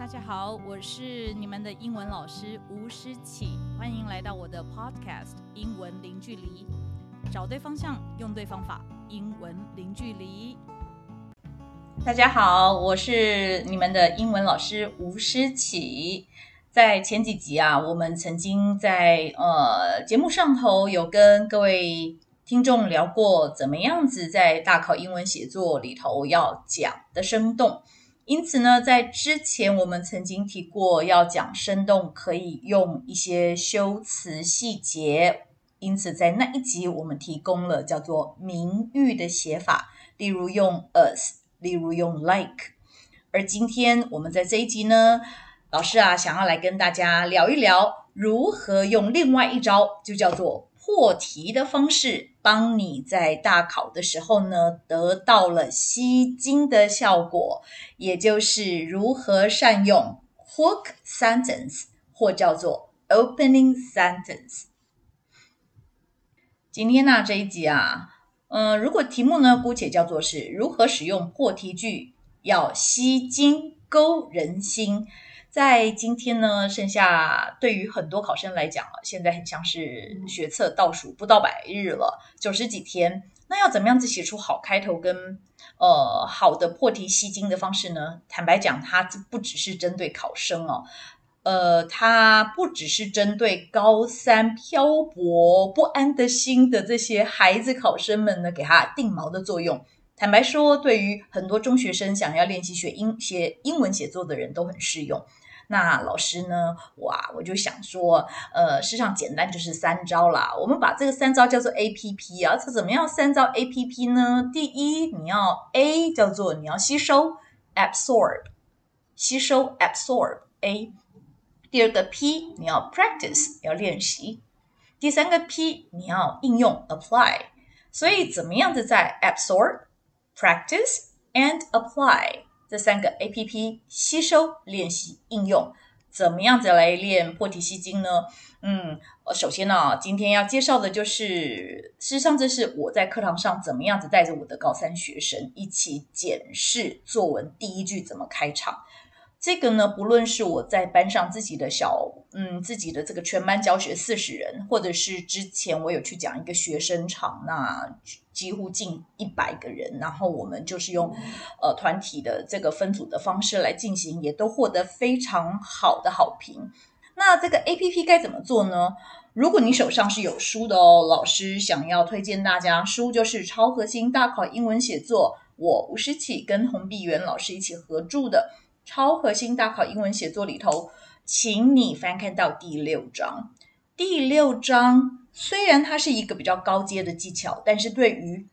大家好，我是你们的英文老师吴诗綺，欢迎来到我的 Podcast《英文零距离》，找对方向，用对方法，英文零距离。大家好，我是你们的英文老师吴诗綺。在前几集啊，我们曾经在呃节目上头有跟各位听众聊过，怎么样子在大考英文写作里头要讲的生动。因此呢，在之前我们曾经提过，要讲生动可以用一些修辞细节。因此，在那一集我们提供了叫做名誉的写法，例如用 as，例如用 like。而今天我们在这一集呢，老师啊，想要来跟大家聊一聊如何用另外一招，就叫做。破题的方式，帮你在大考的时候呢，得到了吸睛的效果，也就是如何善用 hook sentence 或叫做 opening sentence。今天呢这一集啊，嗯、如果题目呢姑且叫做是如何使用破题句，要吸睛勾人心。在今天呢，剩下对于很多考生来讲啊，现在很像是学测倒数不到百日了，九十几天。那要怎么样子写出好开头跟呃好的破题吸睛的方式呢？坦白讲，它不只是针对考生哦，呃，它不只是针对高三漂泊不安的心的这些孩子考生们呢，给他定锚的作用。坦白说，对于很多中学生想要练习学英写英文写作的人都很适用。那老师呢？哇，我就想说，呃，事实上简单就是三招啦。我们把这个三招叫做 APP 啊。这怎么样？三招 APP 呢？第一，你要 A 叫做你要吸收，absorb，吸收 absorb A。第二个 P 你要 practice，要练习。第三个 P 你要应用 apply。所以怎么样子在 absorb、practice and apply？这三个 APP 吸收、练习、应用，怎么样子来练破题吸睛呢？嗯，首先呢，今天要介绍的就是，事实上这是我在课堂上怎么样子带着我的高三学生一起检视作文第一句怎么开场。这个呢，不论是我在班上自己的小，嗯，自己的这个全班教学四十人，或者是之前我有去讲一个学生场，那几乎近一百个人，然后我们就是用呃团体的这个分组的方式来进行，也都获得非常好的好评。那这个 APP 该怎么做呢？如果你手上是有书的哦，老师想要推荐大家书，就是《超核心大考英文写作》，我吴诗綺跟洪碧元老师一起合著的。超核心大考英文写作里头，请你翻看到第六章。第六章虽然它是一个比较高阶的技巧，但是对于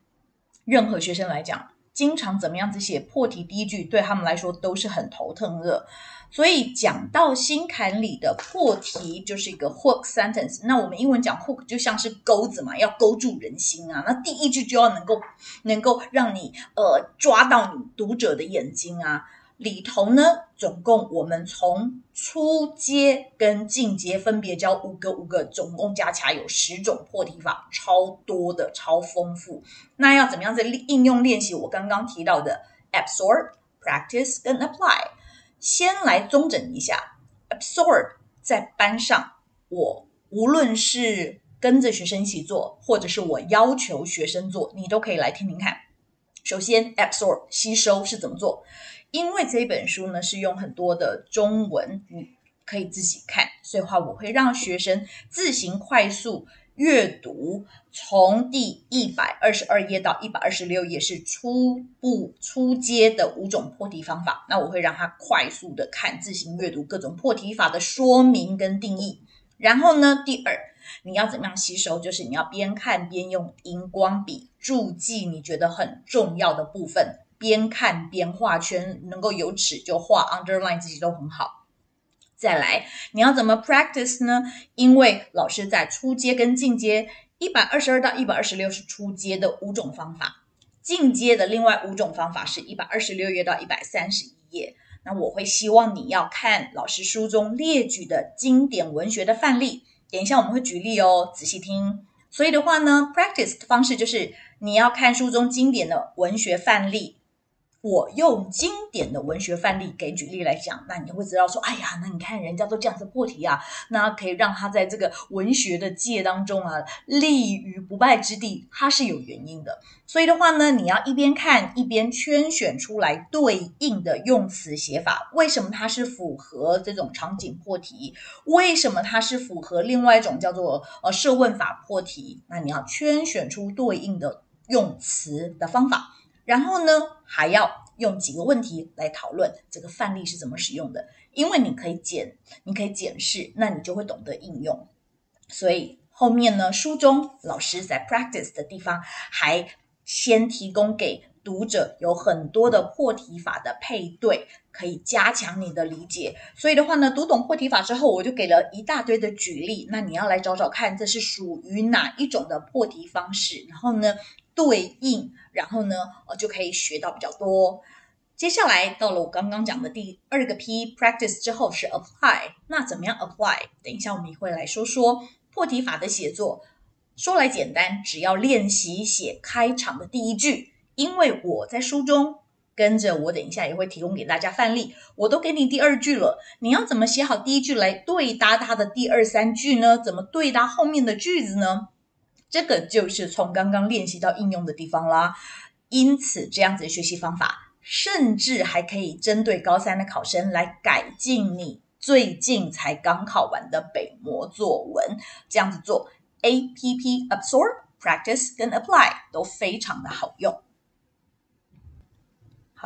任何学生来讲，经常怎么样子写破题第一句，对他们来说都是很头疼的。所以讲到心坎里的破题，就是一个 hook sentence。那我们英文讲 hook 就像是钩子嘛，要勾住人心啊。那第一句就要能够能够让你呃抓到你读者的眼睛啊。里头呢，总共我们从初阶跟进阶分别教五个五个，总共加起来有十种破题法，超多的，超丰富。那要怎么样在应用练习我刚刚提到的 absorb、practice 跟 apply？先来综整一下 absorb，在班上我无论是跟着学生一起做，或者是我要求学生做，你都可以来听听看。首先 absorb 吸收是怎么做？因为这本书呢是用很多的中文，你可以自己看，所以话我会让学生自行快速阅读，从第一百二十二页到一百二十六页是初步初阶的五种破题方法。那我会让他快速的看，自行阅读各种破题法的说明跟定义。然后呢，第二，你要怎么样吸收？就是你要边看边用荧光笔注记你觉得很重要的部分。边看边画圈，能够有尺就画，underline 这些都很好。再来，你要怎么 practice 呢？因为老师在初阶跟进阶，一百二十二到一百二十六是初阶的五种方法，进阶的另外五种方法是一百二十六页到一百三十一页。那我会希望你要看老师书中列举的经典文学的范例，等一下我们会举例哦，仔细听。所以的话呢，practice 的方式就是你要看书中经典的文学范例。我用经典的文学范例给举例来讲，那你会知道说，哎呀，那你看人家都这样子破题啊，那可以让他在这个文学的界当中啊立于不败之地，它是有原因的。所以的话呢，你要一边看一边圈选出来对应的用词写法，为什么它是符合这种场景破题？为什么它是符合另外一种叫做呃设问法破题？那你要圈选出对应的用词的方法。然后呢，还要用几个问题来讨论这个范例是怎么使用的，因为你可以检，你可以检视，那你就会懂得应用。所以后面呢，书中老师在 practice 的地方还先提供给读者有很多的破题法的配对，可以加强你的理解。所以的话呢，读懂破题法之后，我就给了一大堆的举例。那你要来找找看，这是属于哪一种的破题方式？然后呢，对应，然后呢，呃，就可以学到比较多。接下来到了我刚刚讲的第二个 P，practice 之后是 apply。那怎么样 apply？等一下我们也会来说说破题法的写作。说来简单，只要练习写开场的第一句。因为我在书中跟着我，等一下也会提供给大家范例，我都给你第二句了。你要怎么写好第一句来对搭它的第二三句呢？怎么对搭后面的句子呢？这个就是从刚刚练习到应用的地方啦。因此，这样子的学习方法，甚至还可以针对高三的考生来改进你最近才刚考完的北模作文。这样子做，A P P absorb、practice 跟 apply 都非常的好用。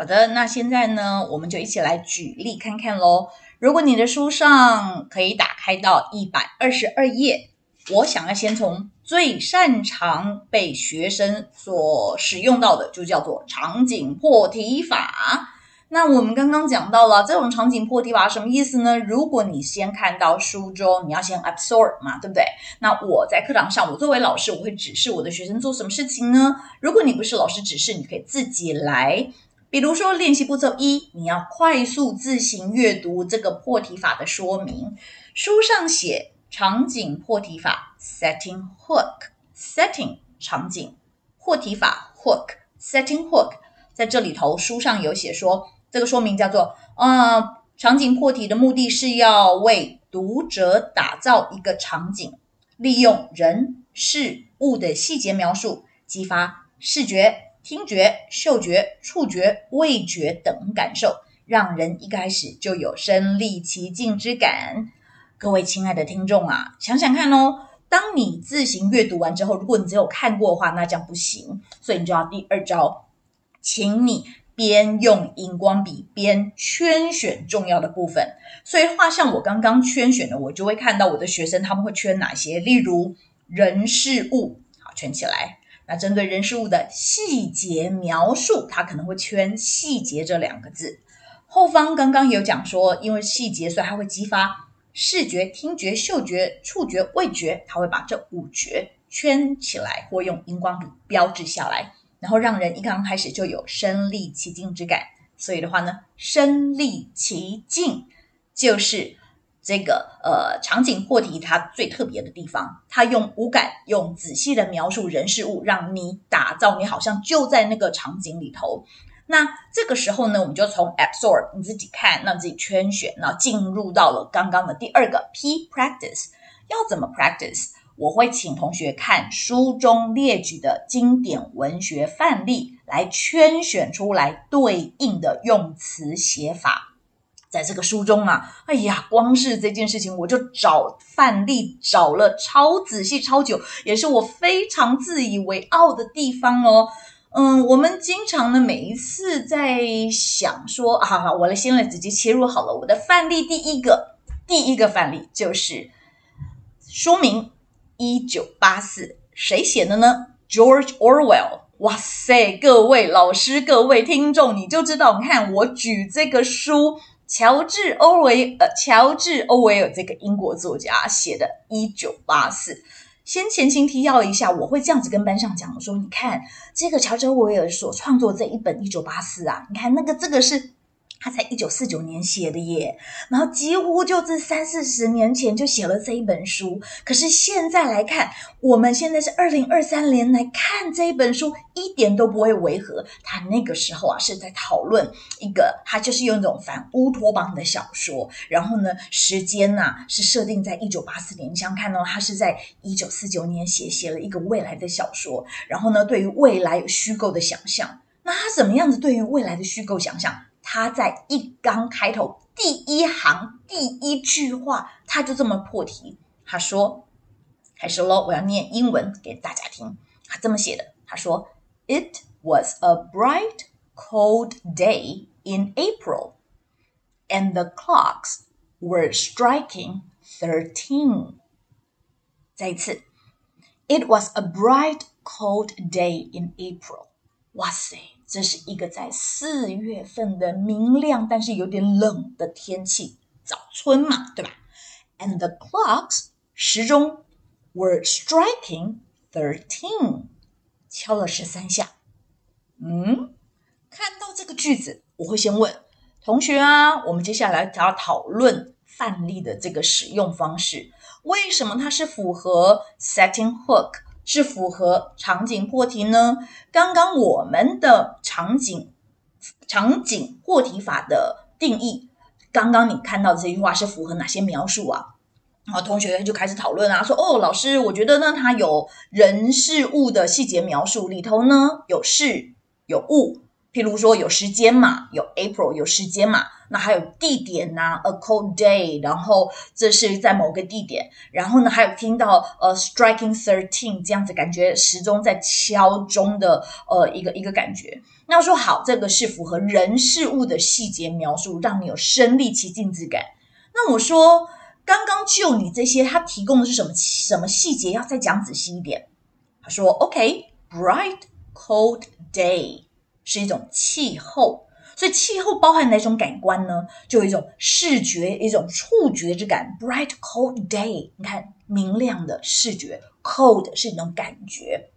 好的，那现在呢，我们就一起来举例看看喽。如果你的书上可以打开到一百二十二页。我想要先从最擅长被学生所使用到的，就叫做场景破题法。那我们刚刚讲到了这种场景破题法什么意思呢？如果你先看到书中，你要先 absorb 嘛，对不对？那我在课堂上，我作为老师，我会指示我的学生做什么事情呢？如果你不是老师指示，你可以自己来。比如说练习步骤一，你要快速自行阅读这个破题法的说明，书上写。场景破题法 setting hook setting 场景破题法 hook setting hook 在这里头书上有写说，这个说明叫做呃，场景破题的目的是要为读者打造一个场景，利用人事物的细节描述，激发视觉、听觉、嗅觉、触觉、味觉等感受，让人一开始就有身临其境之感。各位亲爱的听众啊，想想看哦，当你自行阅读完之后，如果你只有看过的话，那这样不行，所以你就要第二招，请你边用荧光笔边圈选重要的部分。所以画，像我刚刚圈选的，我就会看到我的学生他们会圈哪些，例如人事物，好，圈起来。那针对人事物的细节描述，他可能会圈细节这两个字。后方刚刚有讲说，因为细节，所以它会激发。视觉、听觉、嗅觉、触觉、味觉，他会把这五觉圈起来，或用荧光笔标志下来，然后让人一刚开始就有身临其境之感。所以的话呢，身临其境就是这个呃场景破题它最特别的地方，它用五感，用仔细的描述人事物，让你打造你好像就在那个场景里头。那这个时候呢，我们就从 absorb 你自己看，让自己圈选，那进入到了刚刚的第二个 P practice。要怎么 practice？我会请同学看书中列举的经典文学范例，来圈选出来对应的用词写法。在这个书中啊，哎呀，光是这件事情我就找范例找了超仔细、超久，也是我非常自以为傲的地方哦。嗯，我们经常呢，每一次在想说，啊，好好，我来先来直接切入好了。我的范例第一个，第一个范例就是书名《一九八四》，谁写的呢？George Orwell。哇塞，各位老师、各位听众，你就知道，你看我举这个书，乔治·欧维呃，乔治·欧维尔这个英国作家写的《一九八四》。先前情提要一下，我会这样子跟班上讲我说：你看这个乔治·欧维尔所创作这一本《一九八四》啊，你看那个这个是他才一九四九年写的耶，然后几乎就是三四十年前就写了这一本书。可是现在来看，我们现在是二零二三年来看这一本书，一点都不会违和。他那个时候啊，是在讨论一个，他就是用一种反乌托邦的小说，然后呢，时间呐、啊、是设定在一九八四年。你想看到他是在一九四九年写写了一个未来的小说，然后呢，对于未来有虚构的想象。那他怎么样子对于未来的虚构想象？他在一刚开头第一行第一句话，他就这么破题。他说：“开始喽，我要念英文给大家听。”他这么写的：“他说，It was a bright, cold day in April, and the clocks were striking thirteen。”再一次，It was a bright, cold day in April。哇塞！这是一个在四月份的明亮，但是有点冷的天气，早春嘛，对吧？And the clocks 时钟 were striking thirteen，敲了十三下。嗯，看到这个句子，我会先问同学啊，我们接下来要讨论范例的这个使用方式，为什么它是符合 setting hook？是符合场景破题呢？刚刚我们的场景场景破题法的定义，刚刚你看到的这句话是符合哪些描述啊？然后同学就开始讨论啊，说哦，老师，我觉得呢，它有人事物的细节描述，里头呢有事有物。譬如说有时间嘛，有 April 有时间嘛，那还有地点呐、，a cold day，然后这是在某个地点，然后呢还有听到呃 striking thirteen 这样子，感觉时钟在敲钟的呃一个一个感觉。那说好，这个是符合人事物的细节描述，让你有身历其境之感。那我说刚刚就你这些，他提供的是什么什么细节？要再讲仔细一点。他说 OK，bright cold day。是一种气候，所以气候包含哪种感官呢？就有一种视觉、一种触觉之感。Bright cold day，你看明亮的视觉，cold 是一种感觉。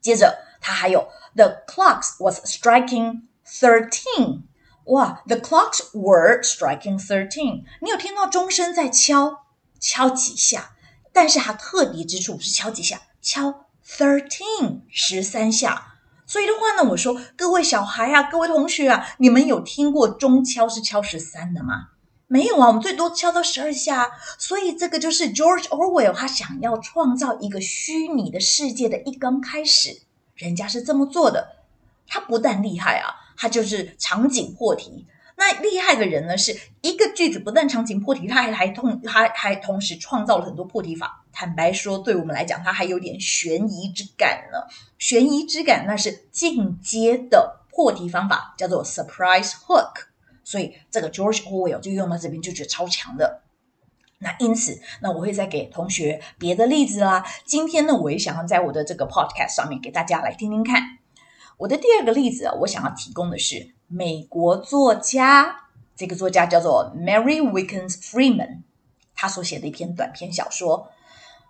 接着它还有 The clocks was striking thirteen，哇，The clocks were striking thirteen。你有听到钟声在敲，敲几下？但是它特别之处是敲几下？敲 thirteen，十三下。所以的话呢，我说各位小孩啊，各位同学啊，你们有听过钟敲是敲十三的吗？没有啊，我们最多敲到十二下。所以这个就是 George Orwell 他想要创造一个虚拟的世界的一刚开始，人家是这么做的。他不但厉害啊，他就是场景破题。那厉害的人呢，是一个句子不但场景破题，他还还同还还同时创造了很多破题法。坦白说，对我们来讲，它还有点悬疑之感呢。悬疑之感，那是进阶的破题方法，叫做 surprise hook。所以这个 George Orwell 就用到这边，就觉得超强的。那因此，那我会再给同学别的例子啦。今天呢，我也想要在我的这个 podcast 上面给大家来听听看。我的第二个例子啊，我想要提供的是美国作家，这个作家叫做 Mary Wickens Freeman，他所写的一篇短篇小说。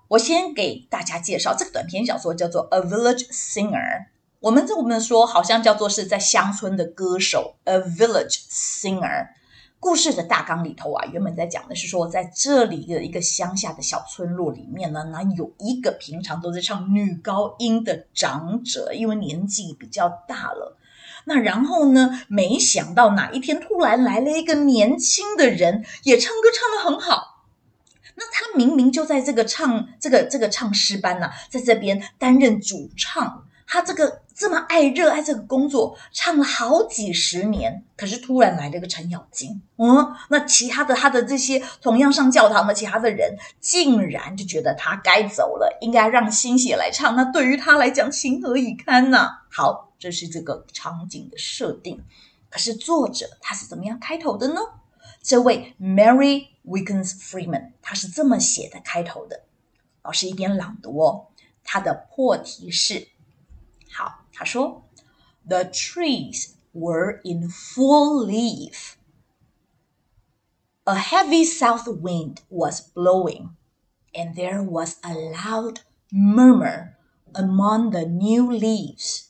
我先给大家介绍这个短篇小说，叫做《A Village Singer》。我们这我们说好像叫做是在乡村的歌手，《A Village Singer》。故事的大纲里头啊，原本在讲的是说，在这里的一个乡下的小村落里面呢，那有一个平常都在唱女高音的长者，因为年纪比较大了。那然后呢，没想到哪一天突然来了一个年轻的人，也唱歌唱得很好。那他明明就在这个唱这个这个唱诗班呐、啊，在这边担任主唱，他这个这么爱热爱这个工作，唱了好几十年，可是突然来了个程咬金，嗯，那其他的他的这些同样上教堂的其他的人，竟然就觉得他该走了，应该让新血来唱，那对于他来讲情何以堪呢？好，这是这个场景的设定，可是作者他是怎么样开头的呢？这位 Mary Wickens Freeman，他是这么写的开头的。老师一边朗读哦，他的破题是：好，他说：“The trees were in full leaf. A heavy south wind was blowing, and there was a loud murmur among the new leaves.”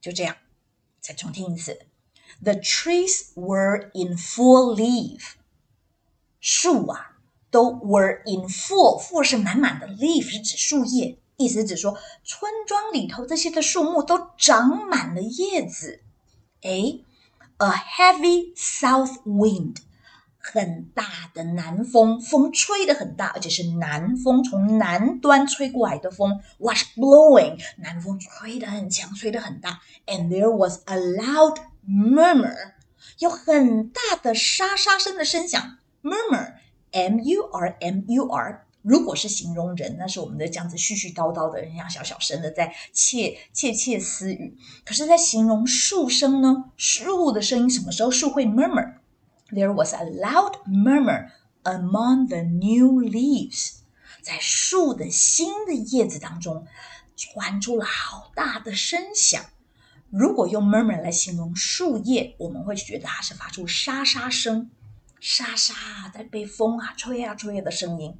就这样，再重听一次。 The trees were in full leaf。 树啊，都 were in full，full 是满满的，leaf 是指树叶，意思指说村庄里头这些的树木都长满了叶子。诶，a heavy south wind，很大的南风，风吹得很大，而且是南风从南端吹过来的风，was blowing，南风吹得很强，吹得很大，and there was a loud murmur，有很大的沙沙声的声响，murmur，m u r m u r，如果是形容人，那是我们的这样子絮絮叨叨的人，像小小声的在窃窃窃私语。可是，在形容树声呢？树的声音什么时候树会 murmur？There was a loud murmur among the new leaves，在树的新的叶子当中，传出了好大的声响。如果用 murmur 来形容树叶，我们会觉得它是发出沙沙声，沙沙在被风啊吹啊吹的声音。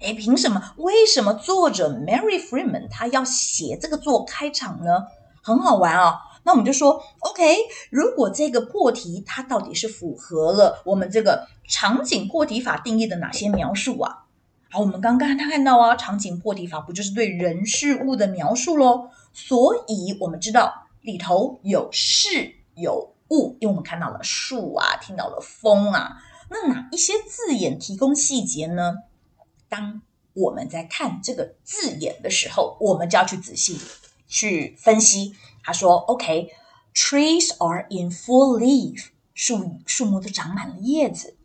哎，凭什么？为什么作者 Mary Freeman 他要写这个做开场呢？很好玩啊、哦！那我们就说，OK，如果这个破题它到底是符合了我们这个场景破题法定义的哪些描述啊？好，我们刚刚看到啊，场景破题法不就是对人事物的描述喽？所以我们知道。里头有事有物，因为我们看到了树啊，听到了风啊，那哪一些字眼提供细节呢？当我们在看这个字眼的时候，我们就要去仔细去分析。他说：“OK，trees are in full leaf，树树木都长满了叶子。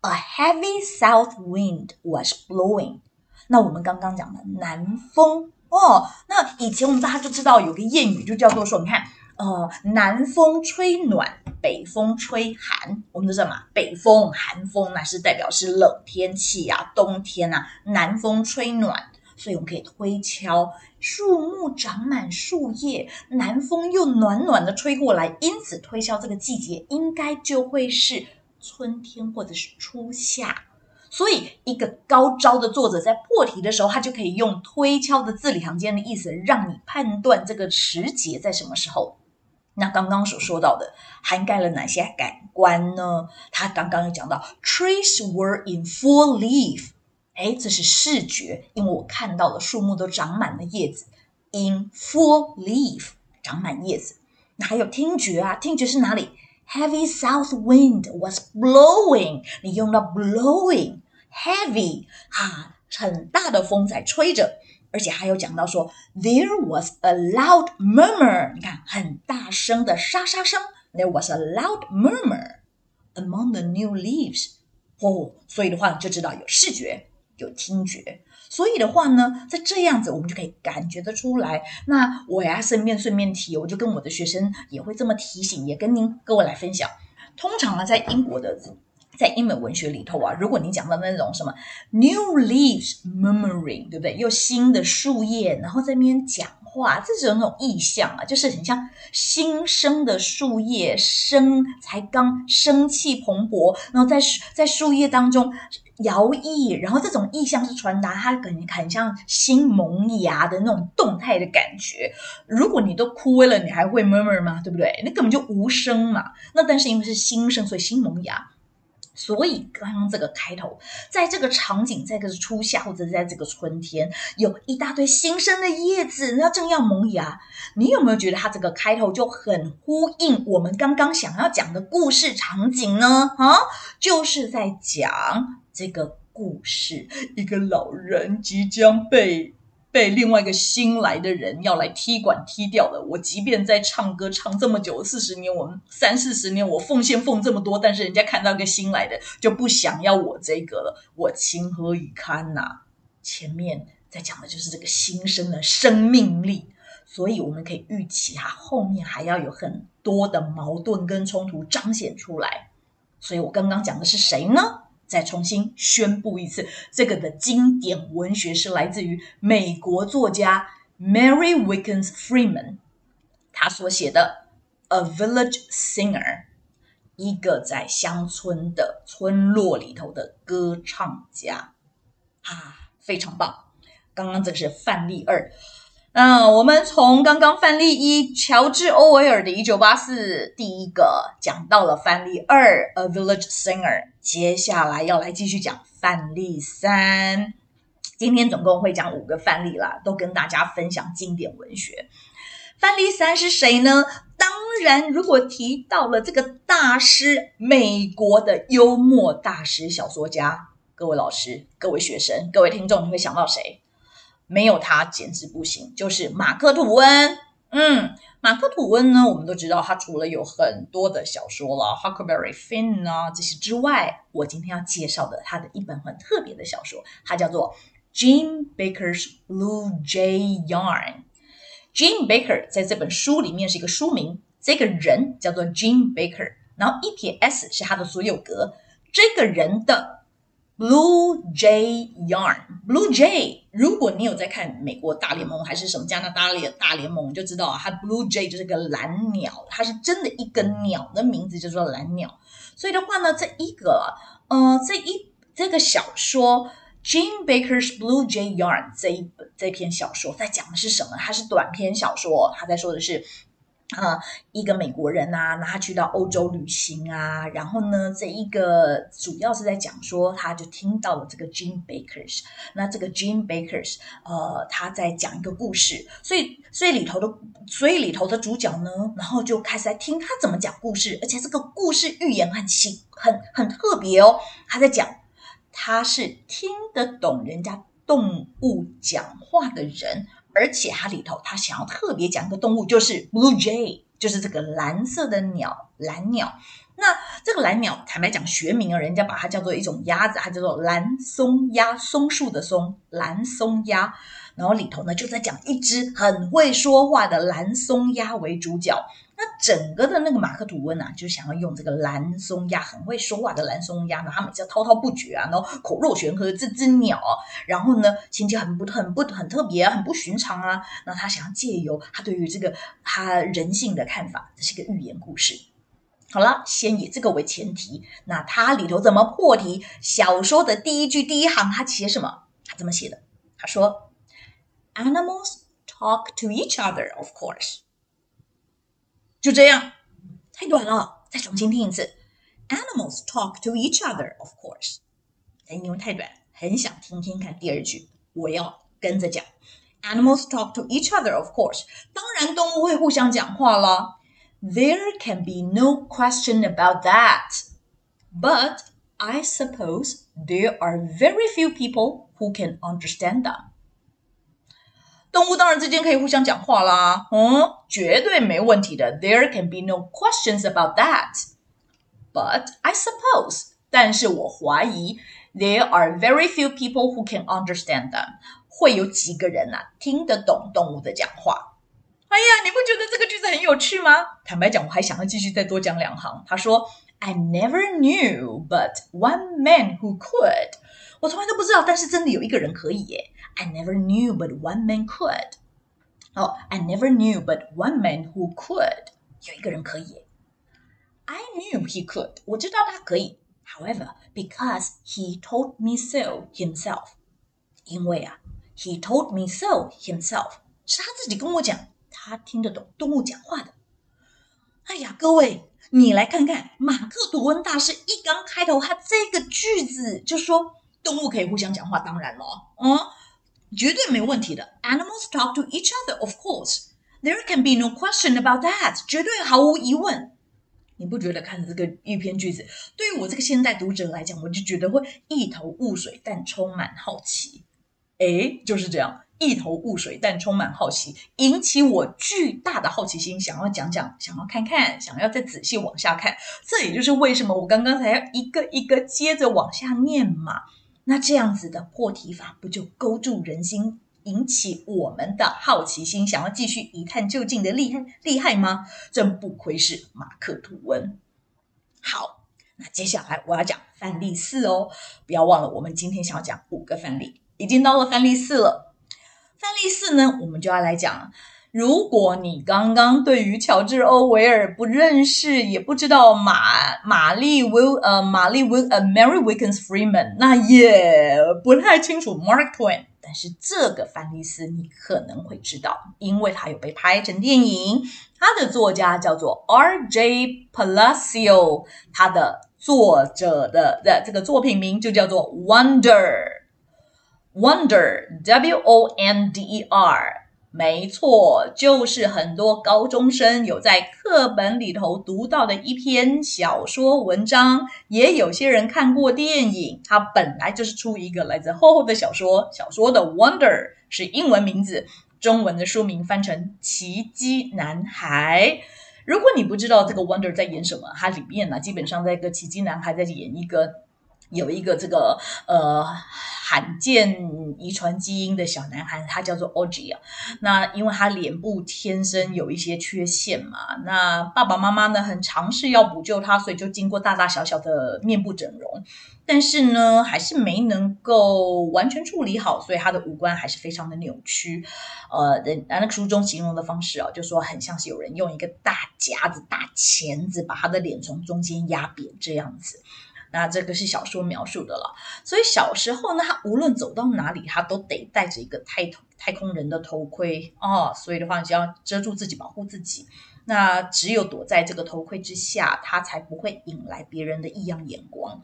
A heavy south wind was blowing。那我们刚刚讲的南风。”哦，那以前我们大家就知道有个谚语，就叫做说，你看，呃，南风吹暖，北风吹寒。我们都知道嘛，北风、寒风那是代表是冷天气啊，冬天啊，南风吹暖，所以我们可以推敲树木长满树叶，南风又暖暖的吹过来，因此推敲这个季节应该就会是春天或者是初夏。所以，一个高招的作者在破题的时候，他就可以用推敲的字里行间的意思，让你判断这个时节在什么时候。那刚刚所说到的，涵盖了哪些感官呢？他刚刚有讲到，trees were in full leaf，哎，这是视觉，因为我看到了树木都长满了叶子，in full leaf，长满叶子。那还有听觉啊，听觉是哪里？Heavy south wind was blowing，你用到 blowing。Heavy 啊，很大的风在吹着，而且还有讲到说，There was a loud murmur，你看很大声的沙沙声。There was a loud murmur among the new leaves。哦，所以的话就知道有视觉，有听觉。所以的话呢，在这样子我们就可以感觉得出来。那我呀，顺便顺便提，我就跟我的学生也会这么提醒，也跟您各位来分享。通常呢，在英国的。在英文文学里头啊，如果你讲到那种什么 new leaves murmuring，对不对？又新的树叶，然后在那边讲哇，这种那种意象啊，就是很像新生的树叶，生才刚生气蓬勃，然后在在树叶当中摇曳，然后这种意象是传达它很很像新萌芽的那种动态的感觉。如果你都枯萎了，你还会 murmur 吗？对不对？那根本就无声嘛。那但是因为是新生，所以新萌芽。所以刚刚这个开头，在这个场景，在这个初夏或者在这个春天，有一大堆新生的叶子，那正要萌芽。你有没有觉得它这个开头就很呼应我们刚刚想要讲的故事场景呢？啊，就是在讲这个故事，一个老人即将被。被另外一个新来的人要来踢馆踢掉了。我即便在唱歌唱这么久，四十年，我们三四十年，我奉献奉这么多，但是人家看到个新来的就不想要我这个了，我情何以堪呐、前面在讲的就是这个新生的生命力，所以我们可以预期哈后面还要有很多的矛盾跟冲突彰显出来。所以我刚刚讲的是谁呢？再重新宣布一次，这个的经典文学是来自于美国作家 Mary Wickens Freeman，他所写的《A Village Singer》，一个在乡村的村落里头的歌唱家，啊，非常棒！刚刚这个是范例二，嗯，我们从刚刚范例一，乔治·欧维尔的《一九八四》第一个讲到了范例二，《A Village Singer》，接下来要来继续讲范例三。今天总共会讲五个范例啦，都跟大家分享经典文学。范例三是谁呢？当然，如果提到了这个大师，美国的幽默大师、小说家，各位老师、各位学生、各位听众，你会想到谁？没有他简直不行，就是马克·吐温。嗯，马克·吐温呢，我们都知道，他除了有很多的小说了，《Huckleberry Finn》啊这些之外，我今天要介绍的他的一本很特别的小说，它叫做《Jim Baker's Blue Jay Yarn》。Jim Baker 在这本书里面是一个书名，这个人叫做 Jim Baker，然后一撇 S 是他的所有格，这个人的。Blue Jay Yarn，Blue Jay，如果你有在看美国大联盟还是什么加拿大联大联盟，你就知道啊，它 Blue Jay 就是个蓝鸟，它是真的一个鸟的名字叫做蓝鸟。所以的话呢，这一个呃，这一这个小说 Jim Baker's Blue Jay Yarn 这一本这篇小说在讲的是什么？它是短篇小说，它在说的是。啊，一个美国人啊，那他去到欧洲旅行啊，然后呢，这一个主要是在讲说，他就听到了这个 Jim Bakers，那这个 Jim Bakers，呃，他在讲一个故事，所以，所以里头的，所以里头的主角呢，然后就开始在听他怎么讲故事，而且这个故事寓言很奇，很很特别哦，他在讲，他是听得懂人家动物讲话的人。而且它里头，它想要特别讲一个动物，就是 blue jay，就是这个蓝色的鸟，蓝鸟。那这个蓝鸟，坦白讲学名啊，人家把它叫做一种鸭子，它叫做蓝松鸭，松树的松，蓝松鸭。然后里头呢，就在讲一只很会说话的蓝松鸭为主角。那整个的那个马克吐温啊，就想要用这个蓝松鸦，很会说话的蓝松鸦呢，他每次滔滔不绝啊，然后口若悬河这只鸟，然后呢，情节很不很不很特别啊，很不寻常啊。那他想要借由他对于这个他人性的看法，这是一个寓言故事。好了，先以这个为前提，那它里头怎么破题？小说的第一句第一行，他写什么？他怎么写的，他说。Animals talk to each other, of course. 就这样，太短了，再重新听一次。Animals talk to each other, of course. 哎，因为太短，很想听听看第二句，我要跟着讲。Animals talk to each other, of course. 当然，动物会互相讲话了。There can be no question about that. But I suppose there are very few people who can understand them. 动物当然之间可以互相讲话啦，嗯，绝对没问题的。There can be no questions about that. But I suppose，但是我怀疑，there are very few people who can understand them。会有几个人啊听得懂动物的讲话？哎呀，你不觉得这个句子很有趣吗？坦白讲，我还想要继续再多讲两行。他说：“I never knew, but one man who could。” 我从来都不知道，但是真的有一个人可以耶。I never knew, but one man could. 哦，I never knew, but one man who could. 有一个人可以耶。I knew he could. 我知道他可以。However, because he told me so himself. 因为啊，he told me so himself. 是他自己跟我讲，他听得懂动物讲话的。哎呀，各位，你来看看马克吐温大师一刚开头，他这个句子就说动物可以互相讲话，当然了，嗯。绝对没问题的。Animals talk to each other, of course. There can be no question about that. 绝对毫无疑问。你不觉得看这个一篇句子，对于我这个现代读者来讲，我就觉得会一头雾水，但充满好奇。诶，就是这样，一头雾水，但充满好奇，引起我巨大的好奇心，想要讲讲，想要看看，想要再仔细往下看。这也就是为什么我刚刚才要一个一个接着往下念嘛。那这样子的破题法不就勾住人心，引起我们的好奇心，想要继续一探究竟的厉害厉害吗？真不愧是马克吐温。好，那接下来我要讲范例四哦，不要忘了，我们今天想要讲五个范例，已经到了范例四了。范例四呢，我们就要来讲。如果你刚刚对于乔治·欧维尔不认识，也不知道玛玛丽威呃玛丽威呃 Mary Wilkins Freeman，那也不太清楚 Mark Twain，但是这个范迪斯你可能会知道，因为它有被拍成电影。它的作家叫做 R.J. Palacio，它的作者的的这个作品名就叫做 Wonder，Wonder，W-O-N-D-E-R。没错，就是很多高中生有在课本里头读到的一篇小说文章，也有些人看过电影。它本来就是出一个来自厚厚的小说，小说的 Wonder 是英文名字，中文的书名翻成《奇迹男孩》。如果你不知道这个 Wonder 在演什么，它里面呢基本上在一个奇迹男孩在演一个有一个这个呃。罕见遗传基因的小男孩，他叫做 o g i 啊。那因为他脸部天生有一些缺陷嘛，那爸爸妈妈呢很尝试要补救他，所以就经过大大小小的面部整容，但是呢还是没能够完全处理好，所以他的五官还是非常的扭曲。呃，人那个书中形容的方式啊，就说很像是有人用一个大夹子、大钳子把他的脸从中间压扁这样子。那这个是小说描述的了，所以小时候呢，他无论走到哪里，他都得戴着一个太太空人的头盔哦，所以的话，就要遮住自己，保护自己。那只有躲在这个头盔之下，他才不会引来别人的异样眼光。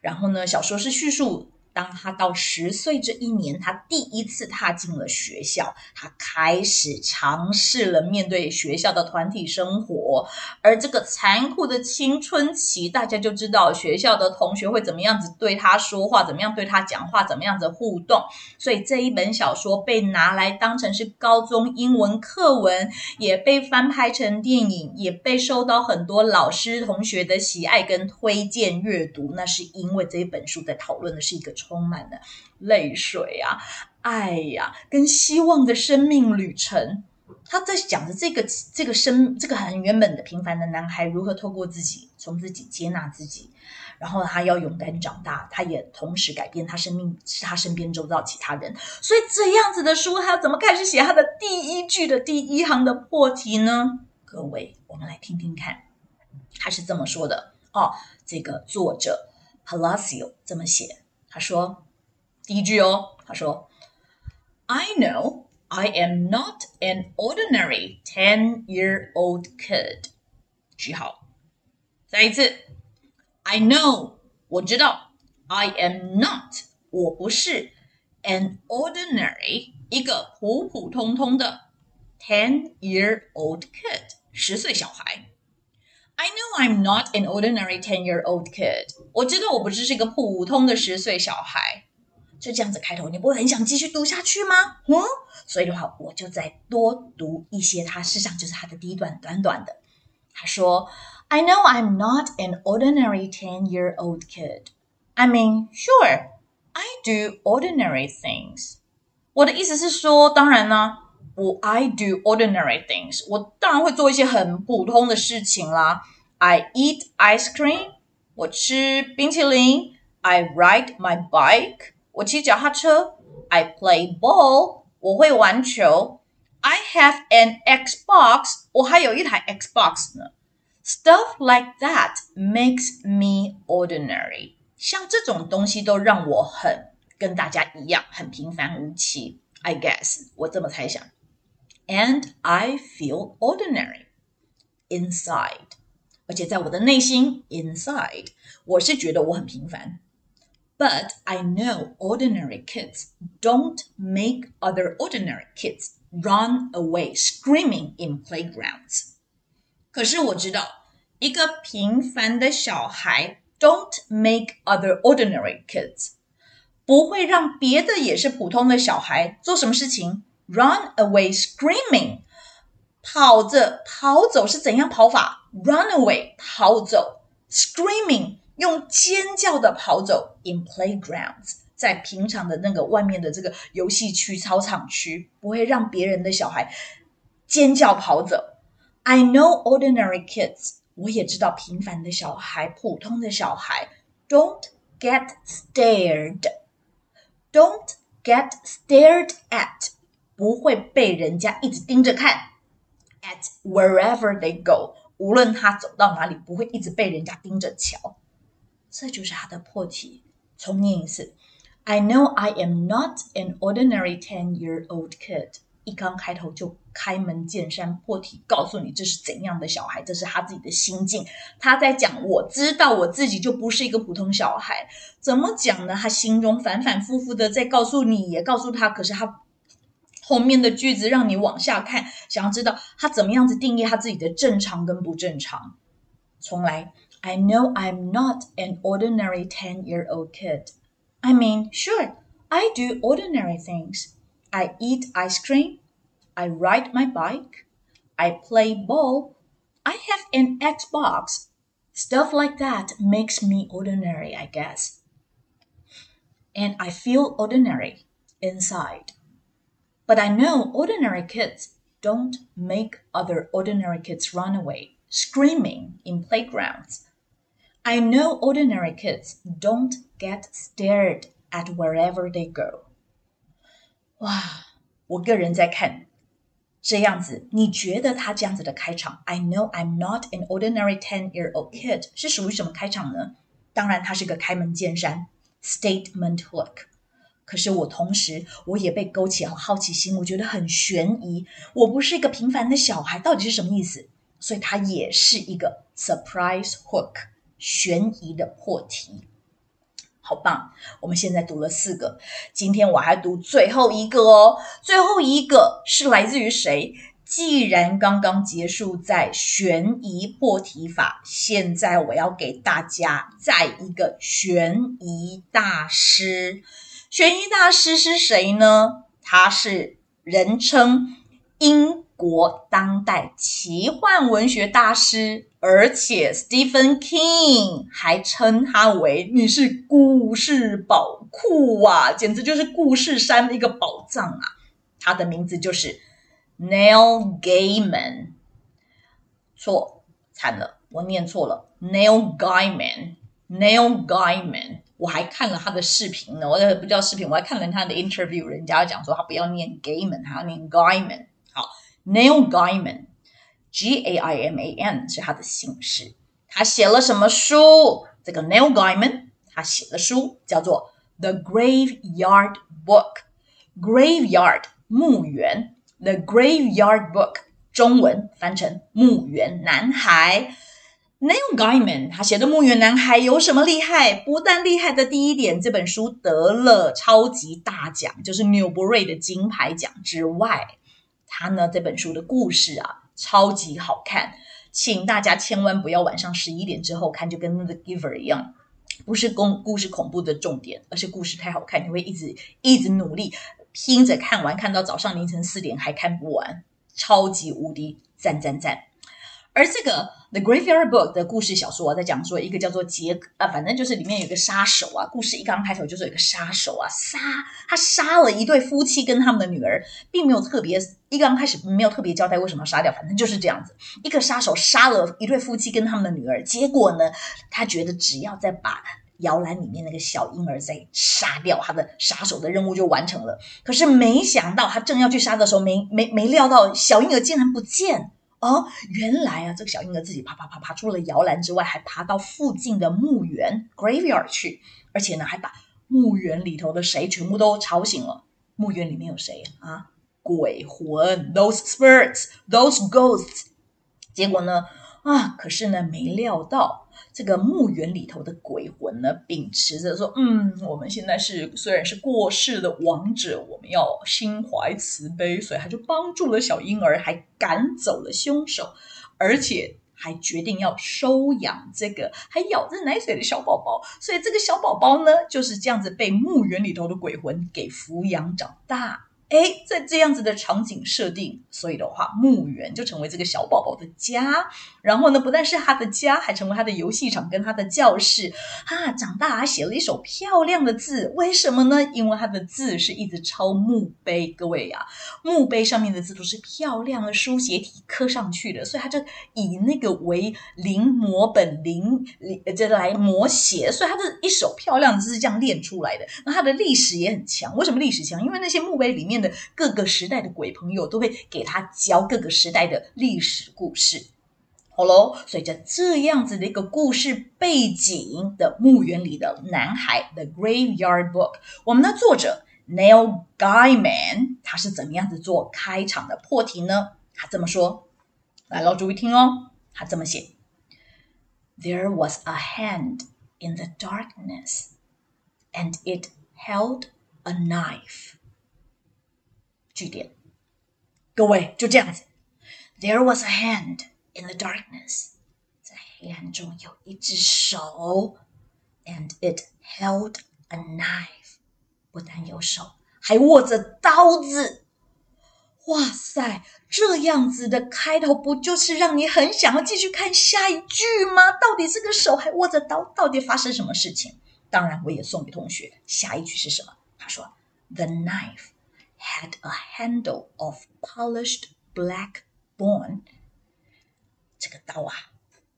然后呢，小说是叙述。当他到十岁这一年，他第一次踏进了学校，他开始尝试了面对学校的团体生活。而这个残酷的青春期，大家就知道学校的同学会怎么样子对他说话，怎么样对他讲话，怎么样子互动。所以这一本小说被拿来当成是高中英文课文，也被翻拍成电影，也被受到很多老师同学的喜爱跟推荐阅读。那是因为这一本书在讨论的是一个。充满了泪水啊，爱呀，跟希望的生命旅程。他在讲的这个这个生这个很原本的平凡的男孩，如何透过自己从自己接纳自己，然后他要勇敢长大，他也同时改变他生命，是他身边周遭其他人。所以这样子的书，他要怎么开始写他的第一句的第一行的破题呢？各位，我们来听听看，他是这么说的哦。这个作者 Palacio 这么写。他说：“第一句哦，他说，I know I am not an ordinary ten-year-old kid。句号。再一次，I know，我知道，I am not，我不是，an ordinary，一个普普通通的 ten-year-old kid，十岁小孩。” I know I'm not an ordinary ten-year-old kid。我知道我不只是一个普通的十岁小孩。就这样子开头，你不会很想继续读下去吗？嗯，所以的话，我就再多读一些。他事实上就是他的第一段，短短的。他说：“I know I'm not an ordinary ten-year-old kid. I mean, sure, I do ordinary things.” 我的意思是说，当然呢。 我 I do ordinary things，我当然会做一些很普通的事情啦。I eat ice cream，我吃冰淇淋。I ride my bike，我骑脚踏车。I play ball，我会玩球。I have an Xbox，我还有一台 Xbox 呢。Stuff like that makes me ordinary，像这种东西都让我很跟大家一样，很平凡无奇。I guess，我这么猜想。 And I feel ordinary inside，而且在我的内心 inside，我是觉得我很平凡。But I know ordinary kids don't make other ordinary kids run away screaming in playgrounds。可是我知道，一个平凡的小孩 don't make other ordinary kids，不会让别的也是普通的小孩做什么事情。 Run away screaming，跑着跑走是怎样跑法？Run away 跑走，screaming 用尖叫的跑走。In playgrounds，在平常的那个外面的这个游戏区、操场区，不会让别人的小孩尖叫跑走。I know ordinary kids，我也知道平凡的小孩、普通的小孩，don't get stared，don't get stared at。 不会被人家一直盯着看，at wherever they go，无论他走到哪里，不会一直被人家盯着瞧。这就是他的破题。重念一次 I know I am not an ordinary ten-year-old kid。一刚开头就开门见山破题，告诉你这是怎样的小孩，这是他自己的心境。他在讲，我知道我自己就不是一个普通小孩。怎么讲呢？他心中反反复复的在告诉你，也告诉他，可是他后面的句子让你往下看，想要知道他怎么样子定义他自己的正常跟不正常。重来，I know I'm not an ordinary ten-year-old kid. I mean, sure, I do ordinary things. I eat ice cream. I ride my bike. I play ball. I have an Xbox. Stuff like that makes me ordinary, I guess. And I feel ordinary inside. But I know ordinary kids don't make other ordinary kids run away, screaming in playgrounds. I know ordinary kids don't get stared at wherever they go. 哇，我个人在看这样子，你觉得他这样子的开场，I know I'm not an ordinary ten-year-old kid，是属于什么开场呢？当然，它是个开门见山，statement hook。 可是我同时我也被勾起了好奇心，我觉得很悬疑。我不是一个平凡的小孩，到底是什么意思？所以它也是一个 surprise hook，悬疑的破题。好棒！我们现在读了四个，今天我还读最后一个哦。最后一个是来自于谁？既然刚刚结束在悬疑破题法，现在我要给大家再一个悬疑大师。悬疑大师是谁呢？他是人称英国当代奇幻文学大师。而且，Stephen King 还称他为“你是故事宝库啊”，简直就是故事山的一个宝藏啊！他的名字就是 Neil Gaiman。错，惨了，我念错了，Neil Gaiman，Neil Gaiman。我还看了他的视频呢，我也不叫视频，我还看了他的 interview，人家讲说他不要念 Gaiman，他要念 Gaiman。好，Neil Gaiman。G A I M A N 是他的姓氏。他写了什么书？这个 Neil Gaiman 他写的书叫做《The Graveyard Book》，Graveyard 墓园，The Graveyard Book 中文翻成《墓园男孩》。Neil Gaiman 他写的《墓园男孩》有什么厉害？不但厉害的第一点，这本书得了超级大奖，就是纽伯瑞的金牌奖之外，他呢这本书的故事啊。超级好看，请大家千万不要晚上十一点之后看，就跟《The Giver》一样，不是公故事恐怖的重点，而是故事太好看，你会一直一直努力拼着看完，看到早上凌晨四点还看不完，超级无敌赞赞赞！而这个《The Graveyard Book》的故事小说啊，在讲说一个叫做杰啊，反正就是里面有一个杀手啊。故事一刚开头就是有一个杀手啊，杀他杀了一对夫妻跟他们的女儿，并没有特别一刚开始没有特别交代为什么要杀掉，反正就是这样子。一个杀手杀了一对夫妻跟他们的女儿，结果呢，他觉得只要再把摇篮里面那个小婴儿再杀掉，他的杀手的任务就完成了。可是没想到他正要去杀的时候，没没没料到小婴儿竟然不见。哦，原来啊，这个小婴儿自己爬爬爬爬出了摇篮之外，还爬到附近的墓园 graveyard 去，而且呢，还把墓园里头的谁全部都吵醒了。墓园里面有谁啊？鬼魂，those spirits，those ghosts。结果呢？啊，可是呢，没料到。这个墓园里头的鬼魂呢，秉持着说：“嗯，我们现在是虽然是过世的亡者，我们要心怀慈悲，所以他就帮助了小婴儿，还赶走了凶手，而且还决定要收养这个还咬着奶嘴的小宝宝。所以这个小宝宝呢，就是这样子被墓园里头的鬼魂给抚养长大。”诶，在这样子的场景设定，所以的话，墓园就成为这个小宝宝的家。然后呢，不但是他的家，还成为他的游戏场跟他的教室。啊，长大还写了一手漂亮的字，为什么呢？因为他的字是一直抄墓碑。各位、啊，墓碑上面的字都是漂亮的书写体刻上去的，所以他就以那个为临摹本临临这来摹写，所以他的一手漂亮的字是这样练出来的。那他的历史也很强，为什么历史强？因为那些墓碑里面。的各个时代的鬼朋友都会给他教各个时代的历史故事。好喽，随着这样子的一个故事背景的墓园里的男孩，The Graveyard Book，我们的作者 Neil Gaiman，他是怎么样子做开场的破题呢？他这么说，来喽，注意听哦，他这么写：There was a hand in the darkness, and it held a knife。句点，各位就这样子，There was a hand。In the darkness，在黑暗中有一只手，and it held a knife。不但有手，还握着刀子。哇塞，这样子的开头不就是让你很想要继续看下一句吗？到底这个手还握着刀，到底发生什么事情？当然，我也送给同学，下一句是什么？他说：“The knife had a handle of polished black bone。”这个刀啊，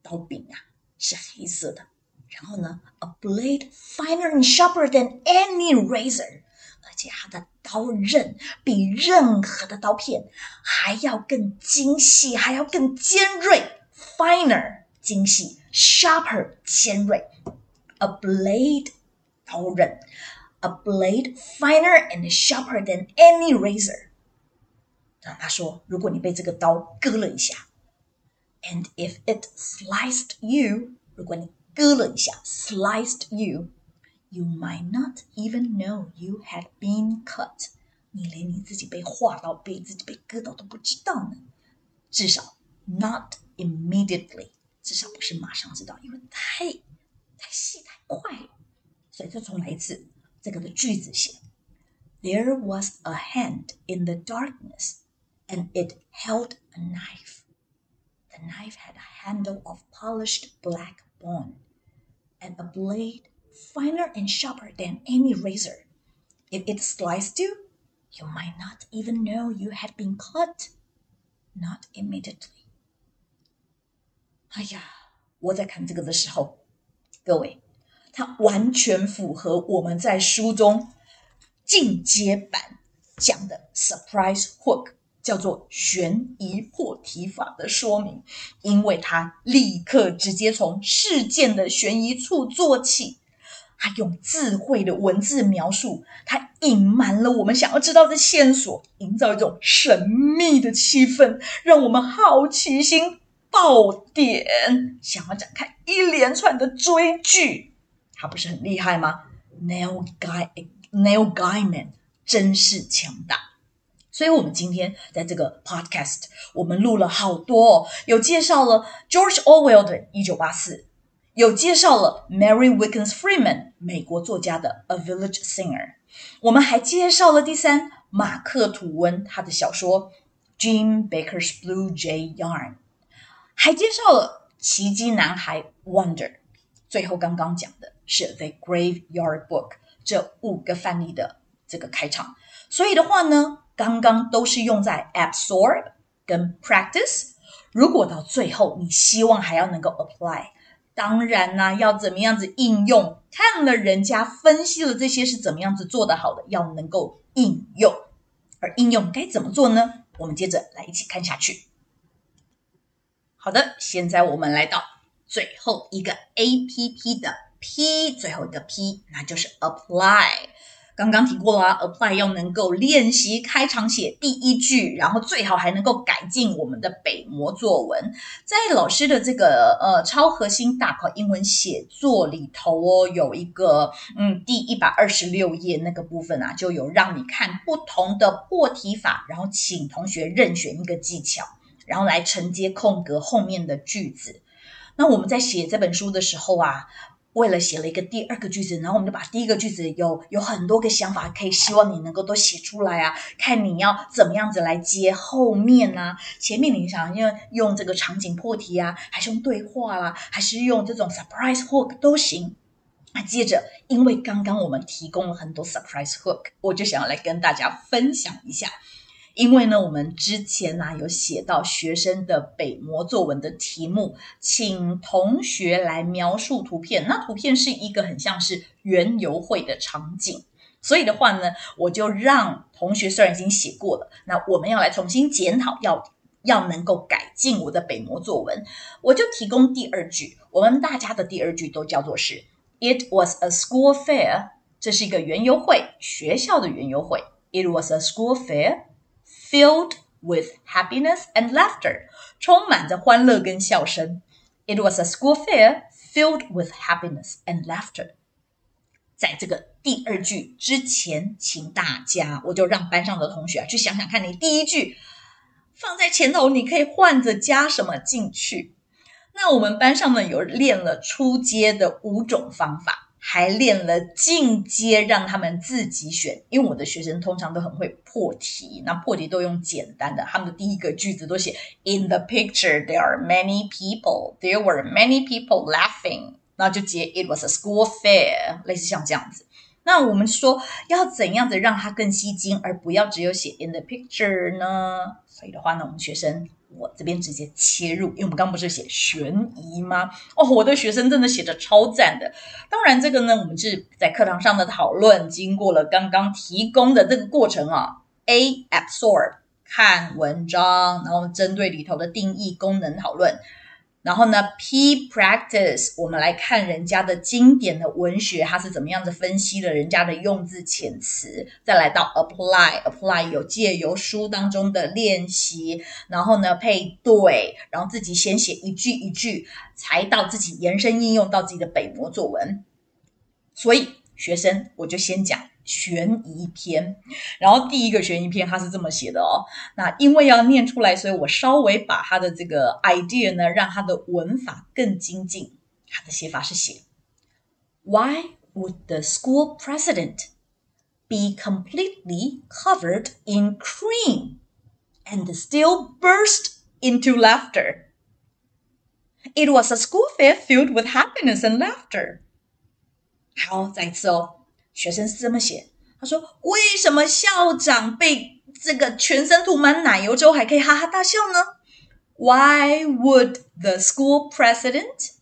刀柄啊是黑色的，然后呢，a blade finer and sharper than any razor，而且它的刀刃比任何的刀片还要更精细，还要更尖锐，finer 精细，sharper 尖锐，a blade 刀刃 ，a blade finer and sharper than any razor。让他说，如果你被这个刀割了一下。And if it sliced you，如果你割了一下，sliced you，you might not even know you had been cut。你连你自己被划到、被自己被割到都不知道呢。至少 not immediately，至少不是马上知道，因为太太细太快了。所以再重来一次， 这个的句子写：There was a hand in the darkness, and it held a knife. The knife had a handle of polished black bone, and a blade finer and sharper than any razor. If it sliced you, you might not even know you had been cut. Not immediately. 哎呀，我在看这个的时候，各位， 它完全符合我们在书中进阶版讲的 surprise hook。叫做悬疑破题法的说明，因为他立刻直接从事件的悬疑处做起，他用智慧的文字描述，他隐瞒了我们想要知道的线索，营造一种神秘的气氛，让我们好奇心爆点，想要展开一连串的追剧。他不是很厉害吗？Neil Guy Neil Gaiman 真是强大。所以，我们今天在这个 podcast，我们录了好多哦，有介绍了 George Orwell 的《一九八四》，有介绍了 Mary Wickens Freeman 美国作家的《A Village Singer》，我们还介绍了第三马克吐温他的小说《Jim Baker's Blue Jay Yarn》，还介绍了奇迹男孩 Wonder，最后刚刚讲的是 The Graveyard Book 这五个范例的这个开场。所以的话呢，刚刚都是用在 absorb 跟 practice。如果到最后你希望还要能够 apply，当然呢，要怎么样子应用？看了人家分析了这些是怎么样子做得好的，要能够应用。而应用该怎么做呢？我们接着来一起看下去。好的，现在我们来到最后一个 A P P 的 P，最后一个 P，那就是 apply。刚刚提过了啊，apply 要能够练习开场写第一句，然后最好还能够改进我们的北模作文。在老师的这个呃超核心大考英文写作里头哦，有一个嗯第一百二十六页那个部分啊，就有让你看不同的破题法，然后请同学任选一个技巧，然后来承接空格后面的句子。那我们在写这本书的时候啊。为了写了一个第二个句子，然后我们就把第一个句子有有很多个想法，可以希望你能够都写出来啊，看你要怎么样子来接后面啊。前面你想用用这个场景破题啊，还是用对话啦，还是用这种 surprise hook 都行。那接着，因为刚刚我们提供了很多 surprise hook，我就想要来跟大家分享一下。因为呢，我们之前呢、有写到学生的北模作文的题目，请同学来描述图片。那图片是一个很像是园游会的场景，所以的话呢，我就让同学虽然已经写过了，那我们要来重新检讨，要要能够改进我的北模作文，我就提供第二句。我们大家的第二句都叫做是 "It was a school fair"，这是一个园游会，学校的园游会。It was a school fair filled with happiness and laughter，充满着欢乐跟笑声。It was a school fair filled with happiness and laughter。在这个第二句之前，请大家，我就让班上的同学啊去想想看，你第一句。放在前头，你可以换着加什么进去。那我们班上呢，有练了出阶的五种方法，还练了进阶，让他们自己选。因为我的学生通常都很会破题，那破题都用简单的，他们的第一个句子都写 In the picture, there are many people. There were many people laughing。那就接 It was a school fair，类似像这样子。那我们说要怎样的让它更吸睛，而不要只有写 in the picture 呢？所以的话呢，我们学生我这边直接切入，因为我们刚不是写悬疑吗？哦，我的学生真的写的超赞的。当然，这个呢，我们是在课堂上的讨论，经过了刚刚提供的这个过程啊。A absorb 看文章，然后针对里头的定义功能讨论。然后呢，P practice，我们来看人家的经典的文学，它是怎么样子分析的人家的用字遣词。再来到 apply，apply 有借由书当中的练习，然后呢配对，然后自己先写一句一句，才到自己延伸应用到自己的北模作文。所以学生，我就先讲。悬疑篇，然后第一个悬疑篇他是这么写的哦。那因为要念出来，所以我稍微把他的这个 idea 呢，让他的文法更精进。他的写法是写：Why would the school president be completely covered in cream and still burst into laughter? It was a school fair filled with happiness and laughter. 好，再一次哦。 学生是这么写，他说：“为什么校长被这个全身涂满奶油之后还可以哈哈大笑呢？”Why would the school president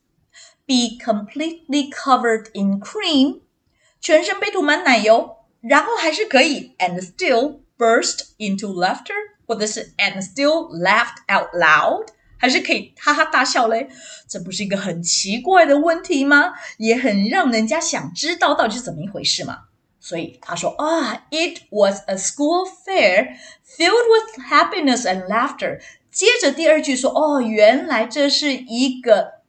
be completely covered in cream，全身被涂满奶油，然后还是可以，and still burst into laughter，或者是 and still laughed out loud，还是可以哈哈大笑嘞？这不是一个很奇怪的问题吗？也很让人家想知道到底是怎么一回事嘛。所以他说啊，It was a school fair filled with happiness and laughter。接着第二句说，哦，原来这是一个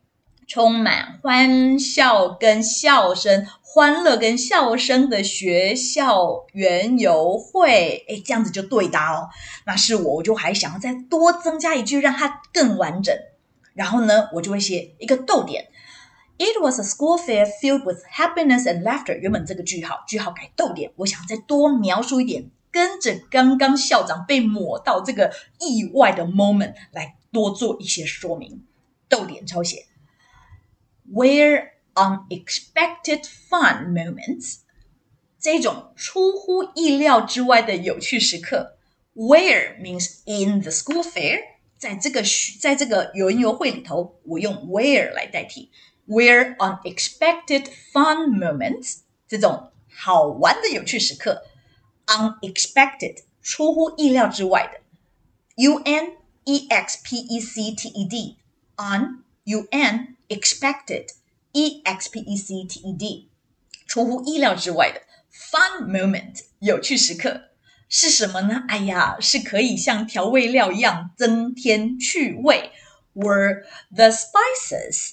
充满欢笑跟笑声、欢乐跟笑声的学校园游会。诶，这样子就对答哦。那是我，我就还想要再多增加一句，让它更完整。然后呢，我就会写一个逗点。It was a school fair filled with happiness and laughter。原本这个句号，句号改逗点，我想再多描述一点，跟着刚刚校长被抹到这个意外的 moment 来多做一些说明。逗点抄写 ，where unexpected fun moments，这种出乎意料之外的有趣时刻。Where means in the school fair。在这个在这个园游会里头，我用 where 来代替，where unexpected fun moments 这种好玩的有趣时刻，unexpected 出乎意料之外的，u n e x p e c t e d un u n expected e x p e c t e d 出乎意料之外的 fun moment 有趣时刻。是什么呢？哎呀，是可以像调味料一样增添趣味。Were the spices?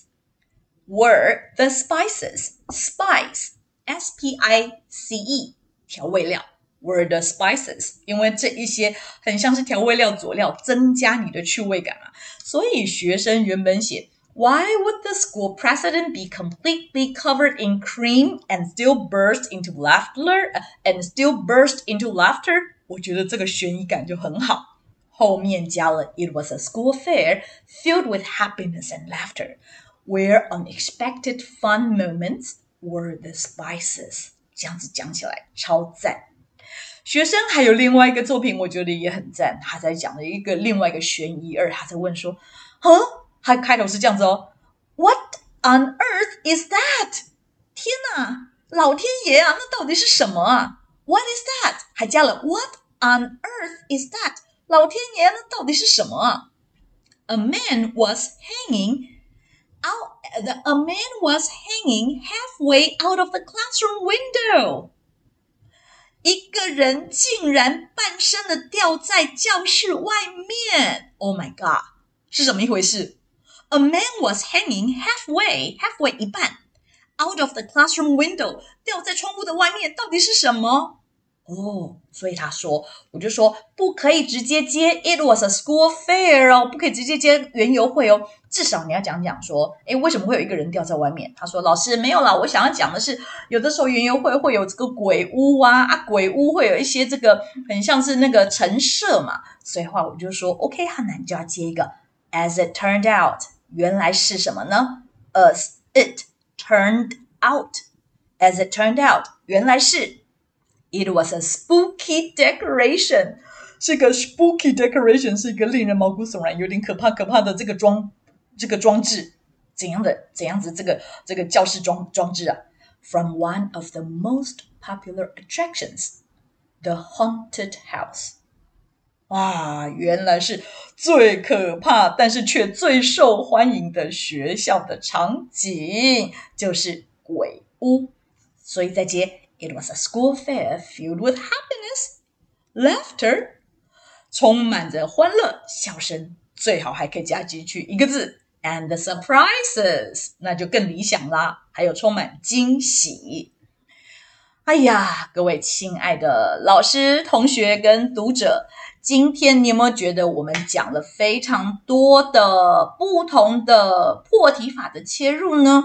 Were the spices? Spice, S-P-I-C-E，调味料。Were the spices？因为这一些很像是调味料佐料，增加你的趣味感啊。所以学生原本写。 Why would the school president be completely covered in cream and still burst into laughter? And still burst into laughter? 我觉得这个悬疑感就很好。后面加了 It was a school fair filled with happiness and laughter, where unexpected fun moments were the spices. 这样子讲起来超赞。学生还有另外一个作品，我觉得也很赞。他在讲了一个另外一个悬疑二，他在问说：“呵？” 他开头是这样子哦，What on earth is that？天哪，老天爷啊，那到底是什么啊？What is that？还加了 What on earth is that？老天爷，那到底是什么啊？ A man was hanging out. The, a man was hanging halfway out of the classroom window. 一个人竟然半身的吊在教室外面！Oh my god，是怎么一回事 ？A man was hanging halfway, halfway 一半，out of the classroom window，掉在窗户的外面，到底是什么？哦，所以他说，我就说不可以直接接，It was a school fair 哦，不可以直接接园游会哦，至少你要讲讲说，诶，为什么会有一个人掉在外面？他说，老师没有啦，我想要讲的是，有的时候园游会会有这个鬼屋啊，啊，鬼屋会有一些这个很像是那个陈设嘛，所以话我就说，OK，哈，那你就要接一个，As it turned out，原来是什么呢？As it turned out，As it turned out，原来是。It was a spooky decoration，是个 spooky decoration，是一个令人毛骨悚然、有点可怕可怕的这个装这个装置，怎样的怎样子这个这个教室装装置啊？From one of the most popular attractions, the haunted house。 哇，原来是最可怕但是却最受欢迎的学校的场景，就是鬼屋。所以再接。It was a school fair filled with happiness, laughter，充满着欢乐、笑声，最好还可以加进去一个字，and the surprises，那就更理想啦。还有充满惊喜。哎呀，各位亲爱的老师、同学跟读者，今天你有没有觉得我们讲了非常多的不同的破题法的切入呢？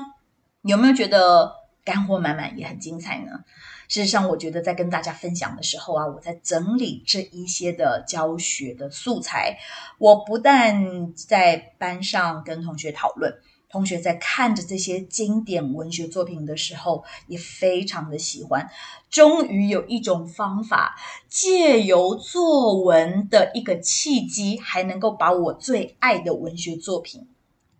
有没有觉得？干货满满也很精彩呢。事实上，我觉得在跟大家分享的时候啊，我在整理这一些的教学的素材。我不但在班上跟同学讨论，同学在看着这些经典文学作品的时候，也非常的喜欢。终于有一种方法，借由作文的一个契机，还能够把我最爱的文学作品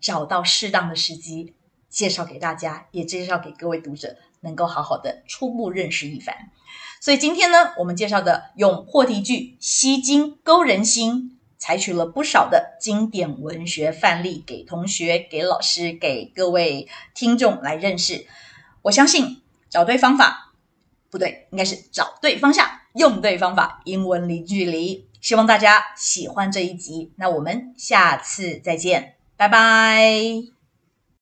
找到适当的时机。介绍给大家，也介绍给各位读者，能够好好的初步认识一番。所以今天呢，我们介绍的用破题句吸睛勾人心，采取了不少的经典文学范例，给同学、给老师、给各位听众来认识。我相信找对方法，不对，应该是找对方向，用对方法，英文零距离。希望大家喜欢这一集，那我们下次再见，拜拜。